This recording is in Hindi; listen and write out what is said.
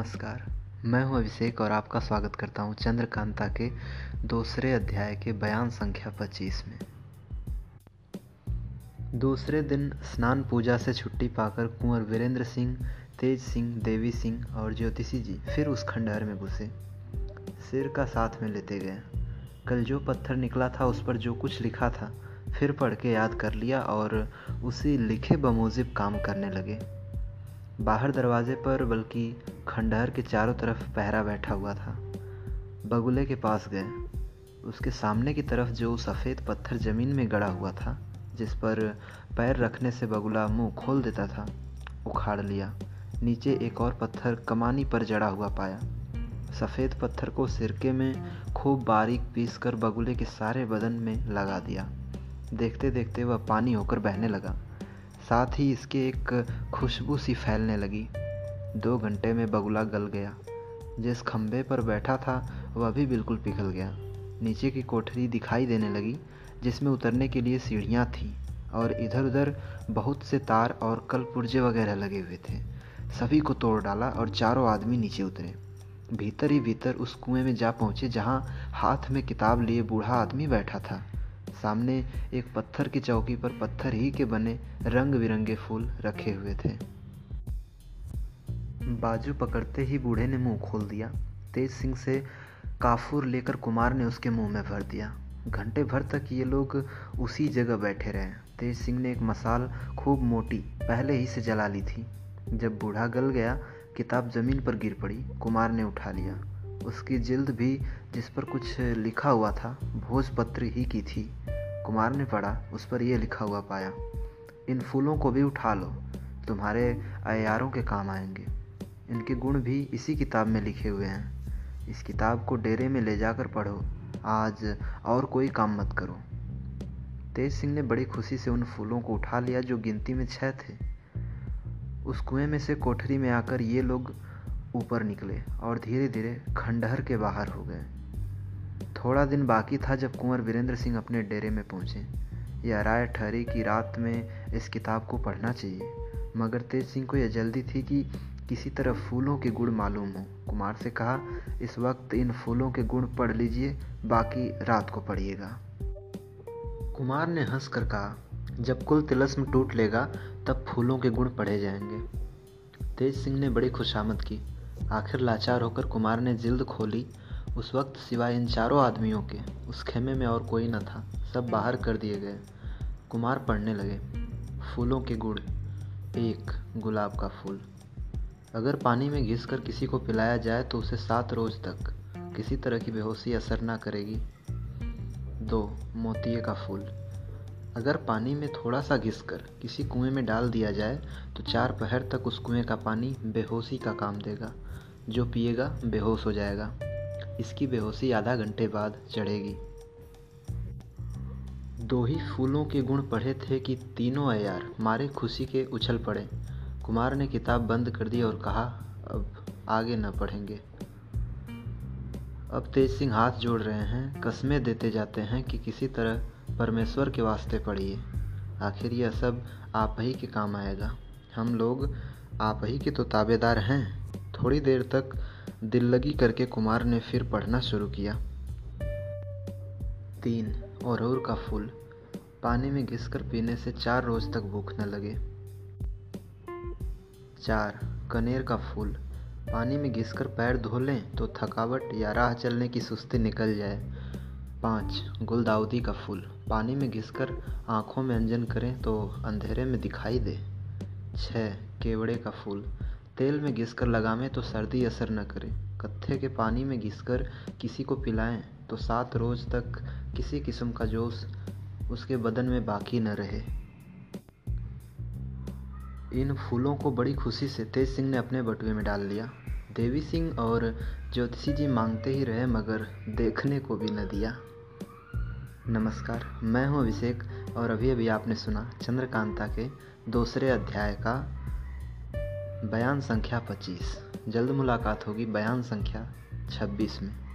नमस्कार। मैं हूँ अभिषेक और आपका स्वागत करता हूँ चंद्रकांता के दूसरे अध्याय के बयान संख्या 25 में। दूसरे दिन स्नान पूजा से छुट्टी पाकर कुंवर वीरेंद्र सिंह, तेज सिंह, देवी सिंह और ज्योतिषी जी फिर उस खंडहर में घुसे। सिर का साथ में लेते गए। कल जो पत्थर निकला था उस पर जो कुछ लिखा था, फिर पढ़ के याद कर लिया और उसी लिखे बमोजिब काम करने लगे। बाहर दरवाजे पर बल्कि खंडहर के चारों तरफ़ पहरा बैठा हुआ था। बगुले के पास गए। उसके सामने की तरफ़ जो सफ़ेद पत्थर ज़मीन में गड़ा हुआ था, जिस पर पैर रखने से बगुला मुँह खोल देता था, उखाड़ लिया। नीचे एक और पत्थर कमानी पर जड़ा हुआ पाया। सफ़ेद पत्थर को सिरके में खूब बारीक पीस कर बगुले के सारे बदन में लगा दिया। देखते देखते वह पानी होकर बहने लगा। साथ ही इसके एक खुशबू सी फैलने लगी। दो घंटे में बगुला गल गया। जिस खंभे पर बैठा था, वह भी बिल्कुल पिघल गया। नीचे की कोठरी दिखाई देने लगी, जिसमें उतरने के लिए सीढ़ियाँ थीं और इधर उधर बहुत से तार और कल पुर्जे वगैरह लगे हुए थे। सभी को तोड़ डाला और चारों आदमी नीचे उतरे। भीतर ही भीतर उस कुएँ में जा पहुँचे, जहाँ हाथ में किताब लिए बूढ़ा आदमी बैठा था। सामने एक पत्थर की चौकी पर पत्थर ही के बने रंग बिरंगे फूल रखे हुए थे। बाजू पकड़ते ही बूढ़े ने मुँह खोल दिया। तेज सिंह से काफूर लेकर कुमार ने उसके मुँह में भर दिया। घंटे भर तक ये लोग उसी जगह बैठे रहे। तेज सिंह ने एक मसाल खूब मोटी पहले ही से जला ली थी। जब बूढ़ा गल गया, किताब ज़मीन पर गिर पड़ी, कुमार ने उठा लिया। उसकी जिल्द भी जिस पर कुछ लिखा हुआ था, भोजपत्र ही की थी। कुमार ने पढ़ा, उस पर यह लिखा हुआ पाया, इन फूलों को भी उठा लो, तुम्हारे अयारों के काम आएँगे। इनके गुण भी इसी किताब में लिखे हुए हैं। इस किताब को डेरे में ले जाकर पढ़ो, आज और कोई काम मत करो। तेज सिंह ने बड़ी खुशी से उन फूलों को उठा लिया जो गिनती में छह थे। उस कुएँ में से कोठरी में आकर ये लोग ऊपर निकले और धीरे धीरे खंडहर के बाहर हो गए। थोड़ा दिन बाकी था जब कुंवर वीरेंद्र सिंह अपने डेरे में पहुँचे। यह राय ठहरी कि रात में इस किताब को पढ़ना चाहिए, मगर तेज सिंह को यह जल्दी थी कि किसी तरह फूलों के गुण मालूम हो। कुमार से कहा, इस वक्त इन फूलों के गुण पढ़ लीजिए, बाकी रात को पढ़िएगा। कुमार ने हंस कर कहा, जब कुल तिलस्म टूट लेगा, तब फूलों के गुण पढ़े जाएँगे। तेज सिंह ने बड़ी खुशामद की आखिर लाचार होकर कुमार ने जिल्द खोली। उस वक्त सिवाय इन चारों आदमियों के, उस खेमे में और कोई न था। सब बाहर कर दिए गए। कुमार पढ़ने लगे। फूलों के गुड़, एक गुलाब का फूल। अगर पानी में घिस कर किसी को पिलाया जाए तो उसे सात रोज तक किसी तरह की बेहोशी असर ना करेगी। दो, मोतिये का फूल। अगर पानी में थोड़ा सा घिस कर किसी कुएँ में डाल दिया जाए तो चार पहर तक उस कुएँ का पानी बेहोशी का काम देगा। जो पिएगा, बेहोश हो जाएगा। इसकी बेहोशी आधा घंटे बाद चढ़ेगी। दो ही फूलों के गुण पढ़े थे कि तीनों अयार मारे खुशी के उछल पड़े। कुमार ने किताब बंद कर दी और कहा, अब आगे न पढ़ेंगे। अब तेज सिंह हाथ जोड़ रहे हैं, कस्में देते जाते हैं कि किसी तरह परमेश्वर के वास्ते पढ़िए आखिर यह सब आप ही के काम आएगा। हम लोग आप ही के तो ताबेदार हैं। थोड़ी देर तक दिल लगी करके कुमार ने फिर पढ़ना शुरू किया। तीन अरहुल का फूल पानी में घिसकर पीने से चार रोज तक भूख न लगे। चार कनेर का फूल पानी में घिसकर पैर धो लें तो थकावट या राह चलने की सुस्ती निकल जाए। पाँच गुलदाउदी का फूल पानी में घिसकर आँखों में अंजन करें तो अंधेरे में दिखाई दे। छः केवड़े का फूल तेल में घिस कर लगावें तो सर्दी असर न करे। कत्थे के पानी में घिस कर किसी को पिलाएँ तो सात रोज तक किसी किस्म का जोश उसके बदन में बाकी न रहे। इन फूलों को बड़ी खुशी से तेज सिंह ने अपने बटुए में डाल लिया। देवी सिंह और ज्योतिषी जी मांगते ही रहे मगर देखने को भी न दिया। नमस्कार, मैं हूँ अभिषेक और अभी अभी आपने सुना चंद्रकांता के दूसरे अध्याय का बयान संख्या 25 जल्द मुलाकात होगी बयान संख्या 26 में।